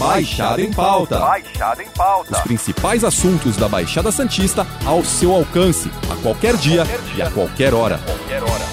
Baixada em Pauta. Baixada em Pauta. Os principais assuntos da Baixada Santista ao seu alcance, a qualquer dia, Qualquer dia. e a qualquer hora. Qualquer hora.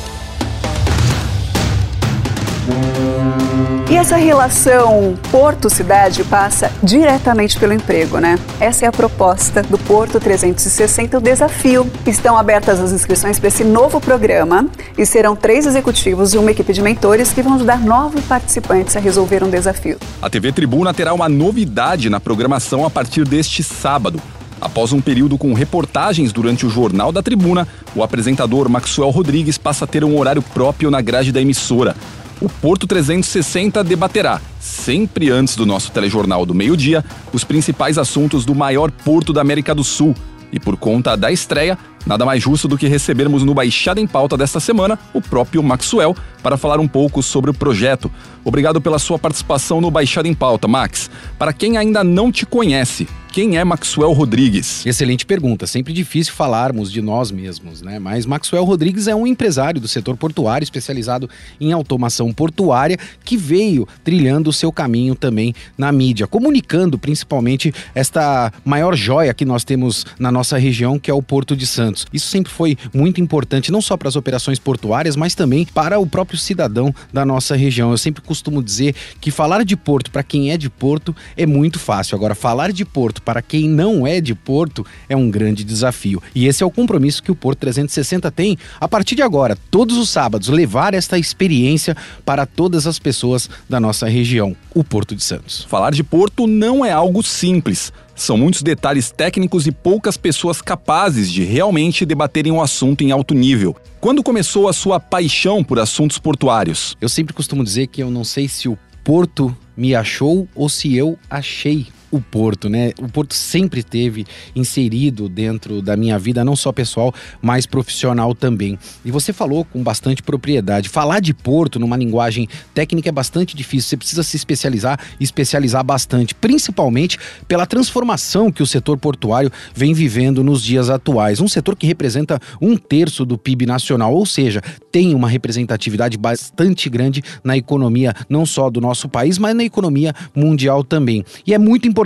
E essa relação porto-cidade passa diretamente pelo emprego, né? Essa é a proposta do Porto 360, o desafio. Estão abertas as inscrições para esse novo programa e serão três executivos e uma equipe de mentores que vão ajudar nove participantes a resolver um desafio. A TV Tribuna terá uma novidade na programação a partir deste sábado. Após um período com reportagens durante o Jornal da Tribuna, o apresentador Maxwell Rodrigues passa a ter um horário próprio na grade da emissora. O Porto 360 debaterá, sempre antes do nosso telejornal do meio-dia, os principais assuntos do maior porto da América do Sul. E por conta da estreia, nada mais justo do que recebermos no Baixada em Pauta desta semana o próprio Maxwell para falar um pouco sobre o projeto. Obrigado pela sua participação no Baixada em Pauta, Max. Para quem ainda não te conhece, quem é Maxwell Rodrigues? Excelente pergunta. Sempre difícil falarmos de nós mesmos, né? Mas Maxwell Rodrigues é um empresário do setor portuário especializado em automação portuária que veio trilhando o seu caminho também na mídia, comunicando principalmente esta maior joia que nós temos na nossa região, que é o Porto de Santos. Isso sempre foi muito importante, não só para as operações portuárias, mas também para o próprio cidadão da nossa região. Eu sempre costumo dizer que falar de Porto para quem é de Porto é muito fácil. Agora, falar de Porto para quem não é de Porto é um grande desafio. E esse é o compromisso que o Porto 360 tem a partir de agora, todos os sábados, levar esta experiência para todas as pessoas da nossa região, o Porto de Santos. Falar de Porto não é algo simples. São muitos detalhes técnicos e poucas pessoas capazes de realmente debaterem o assunto em alto nível. Quando começou a sua paixão por assuntos portuários? Eu sempre costumo dizer que eu não sei se o Porto me achou ou se eu achei o Porto, né? O Porto sempre esteve inserido dentro da minha vida, não só pessoal, mas profissional também. E você falou com bastante propriedade. Falar de Porto numa linguagem técnica é bastante difícil. Você precisa se especializar e especializar bastante, principalmente pela transformação que o setor portuário vem vivendo nos dias atuais. Um setor que representa um terço do PIB nacional, ou seja, tem uma representatividade bastante grande na economia, não só do nosso país, mas na economia mundial também. E é muito importante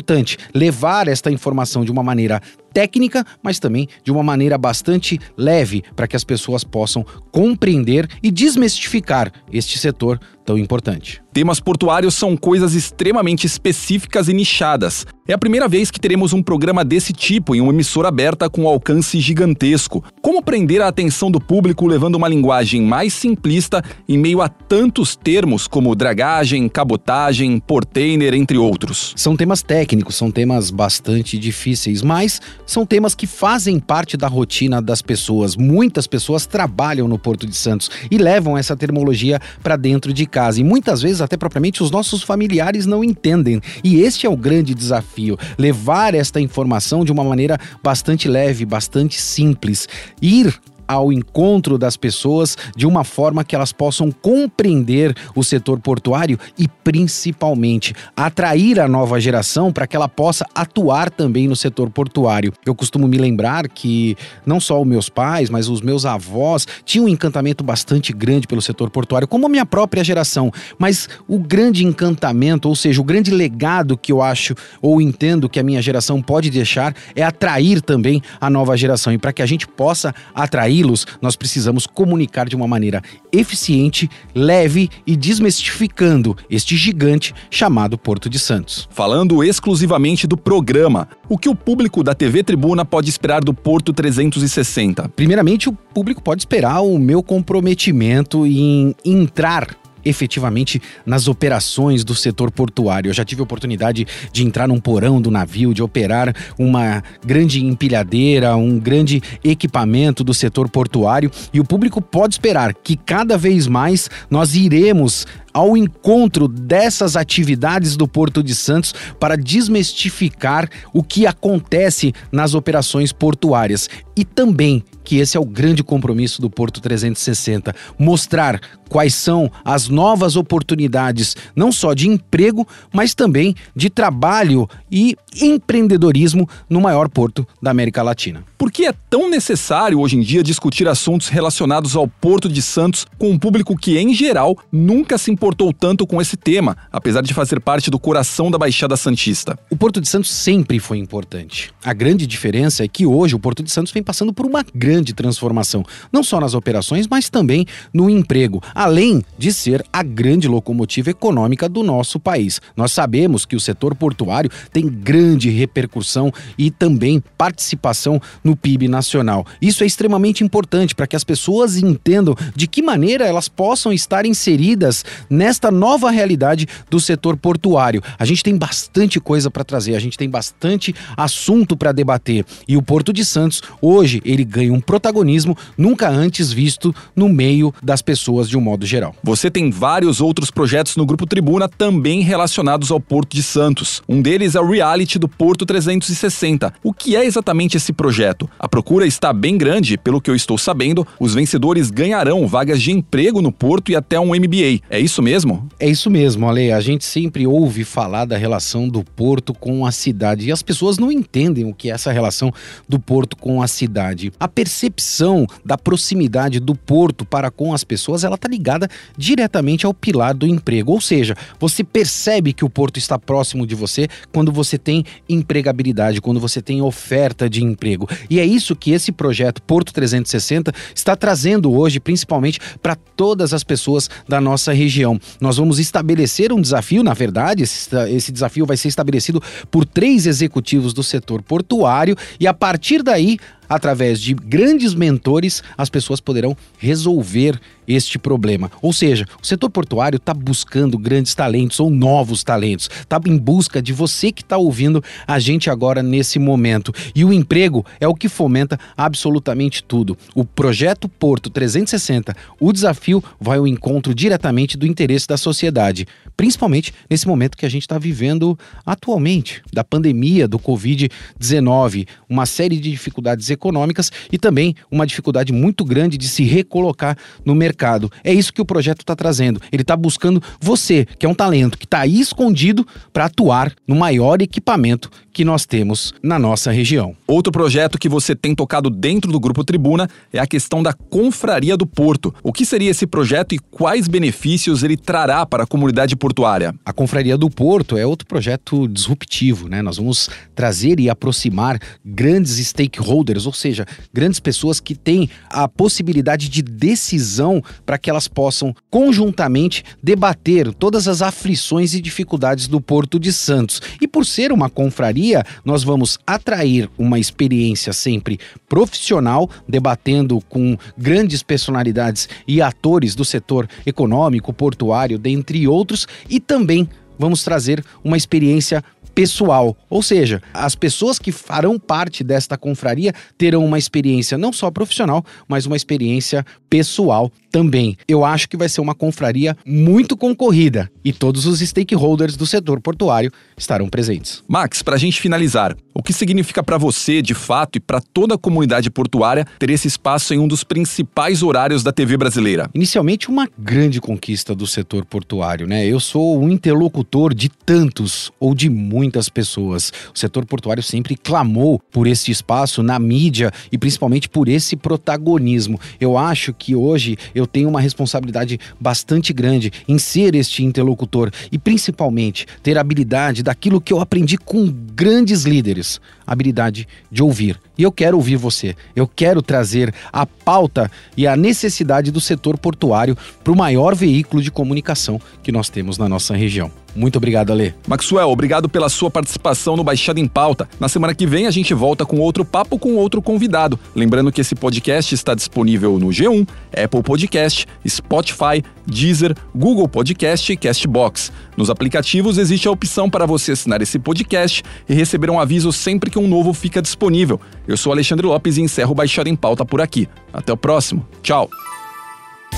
levar esta informação de uma maneira técnica, mas também de uma maneira bastante leve para que as pessoas possam compreender e desmistificar este setor tão importante. Temas portuários são coisas extremamente específicas e nichadas. É a primeira vez que teremos um programa desse tipo em uma emissora aberta com alcance gigantesco. Como prender a atenção do público levando uma linguagem mais simplista em meio a tantos termos como dragagem, cabotagem, portainer, entre outros? São temas técnicos, são temas bastante difíceis, mas são temas que fazem parte da rotina das pessoas. Muitas pessoas trabalham no Porto de Santos e levam essa termologia para dentro de casa. E muitas vezes, até propriamente, os nossos familiares não entendem. E este é o grande desafio: levar esta informação de uma maneira bastante leve, bastante simples. Ir ao encontro das pessoas de uma forma que elas possam compreender o setor portuário e principalmente atrair a nova geração para que ela possa atuar também no setor portuário. Eu costumo me lembrar que não só os meus pais, mas os meus avós tinham um encantamento bastante grande pelo setor portuário, como a minha própria geração, mas o grande encantamento, ou seja, o grande legado que eu acho ou entendo que a minha geração pode deixar é atrair também a nova geração e para que a gente possa atrair los nós precisamos comunicar de uma maneira eficiente, leve e desmistificando este gigante chamado Porto de Santos. Falando exclusivamente do programa, o que o público da TV Tribuna pode esperar do Porto 360? Primeiramente, o público pode esperar o meu comprometimento em entrar efetivamente nas operações do setor portuário. Eu já tive a oportunidade de entrar num porão do navio, de operar uma grande empilhadeira, um grande equipamento do setor portuário e o público pode esperar que cada vez mais nós iremos ao encontro dessas atividades do Porto de Santos para desmistificar o que acontece nas operações portuárias e também que esse é o grande compromisso do Porto 360, mostrar quais são as novas oportunidades, não só de emprego, mas também de trabalho e empreendedorismo no maior porto da América Latina. Por que é tão necessário hoje em dia discutir assuntos relacionados ao Porto de Santos com um público que, em geral, nunca se importou tanto com esse tema, apesar de fazer parte do coração da Baixada Santista? O Porto de Santos sempre foi importante. A grande diferença é que hoje o Porto de Santos vem passando por uma grande transformação, não só nas operações, mas também no emprego, além de ser a grande locomotiva econômica do nosso país. Nós sabemos que o setor portuário tem grande repercussão e também participação no PIB nacional. Isso é extremamente importante para que as pessoas entendam de que maneira elas possam estar inseridas nesta nova realidade do setor portuário. A gente tem bastante coisa para trazer, a gente tem bastante assunto para debater e o Porto de Santos hoje ele ganha um protagonismo nunca antes visto no meio das pessoas de um modo geral. Você tem vários outros projetos no Grupo Tribuna também relacionados ao Porto de Santos. Um deles é o reality do Porto 360. O que é exatamente esse projeto? A procura está bem grande, pelo que eu estou sabendo, os vencedores ganharão vagas de emprego no Porto e até um MBA. É isso mesmo? É isso mesmo, Ale. A gente sempre ouve falar da relação do Porto com a cidade e as pessoas não entendem o que é essa relação do Porto com a cidade. A percepção da proximidade do Porto para com as pessoas, ela está ligada diretamente ao pilar do emprego. Ou seja, você percebe que o Porto está próximo de você quando você tem empregabilidade, quando você tem oferta de emprego. E é isso que esse projeto Porto 360 está trazendo hoje, principalmente para todas as pessoas da nossa região. Nós vamos estabelecer um desafio, na verdade, esse, esse desafio vai ser estabelecido por três executivos do setor portuário e a partir daí através de grandes mentores, as pessoas poderão resolver este problema. Ou seja, o setor portuário está buscando grandes talentos ou novos talentos, está em busca de você que está ouvindo a gente agora nesse momento. E o emprego é o que fomenta absolutamente tudo. O projeto Porto 360, o desafio vai ao encontro diretamente do interesse da sociedade, principalmente nesse momento que a gente está vivendo atualmente, da pandemia do Covid-19, uma série de dificuldades econômicas econômicas e também uma dificuldade muito grande de se recolocar no mercado. É isso que o projeto está trazendo. Ele está buscando você, que é um talento, que está aí escondido para atuar no maior equipamento que nós temos na nossa região. Outro projeto que você tem tocado dentro do Grupo Tribuna é a questão da Confraria do Porto. O que seria esse projeto e quais benefícios ele trará para a comunidade portuária? A Confraria do Porto é outro projeto disruptivo, né? Nós vamos trazer e aproximar grandes stakeholders, ou seja, grandes pessoas que têm a possibilidade de decisão para que elas possam conjuntamente debater todas as aflições e dificuldades do Porto de Santos. E por ser uma confraria, nós vamos atrair uma experiência sempre profissional, debatendo com grandes personalidades e atores do setor econômico, portuário, dentre outros, e também vamos trazer uma experiência pessoal. Ou seja, as pessoas que farão parte desta confraria terão uma experiência não só profissional, mas uma experiência pessoal também. Eu acho que vai ser uma confraria muito concorrida e todos os stakeholders do setor portuário estarão presentes. Max, para a gente finalizar, o que significa para você, de fato, e para toda a comunidade portuária ter esse espaço em um dos principais horários da TV brasileira? Inicialmente, uma grande conquista do setor portuário, né? Eu sou um interlocutor de tantos ou de muitas pessoas. O setor portuário sempre clamou por esse espaço na mídia e principalmente por esse protagonismo. Eu acho que hoje eu tenho uma responsabilidade bastante grande em ser este interlocutor e principalmente ter habilidade daquilo que eu aprendi com grandes líderes, habilidade de ouvir. E eu quero ouvir você. Eu quero trazer a pauta e a necessidade do setor portuário para o maior veículo de comunicação que nós temos na nossa região. Muito obrigado, Ale. Maxwell, obrigado pela sua participação no Baixada em Pauta. Na semana que vem a gente volta com outro papo com outro convidado. Lembrando que esse podcast está disponível no G1, Apple Podcast, Spotify, Deezer, Google Podcast e Castbox. Nos aplicativos existe a opção para você assinar esse podcast e receber um aviso sempre que um novo fica disponível. Eu sou Alexandre Lopes e encerro o Baixada em Pauta por aqui. Até o próximo. Tchau.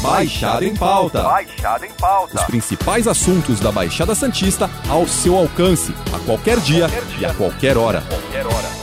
Baixada em Pauta. Baixada em Pauta. Os principais assuntos da Baixada Santista ao seu alcance, a qualquer dia, Qualquer dia. e a qualquer hora. Qualquer hora.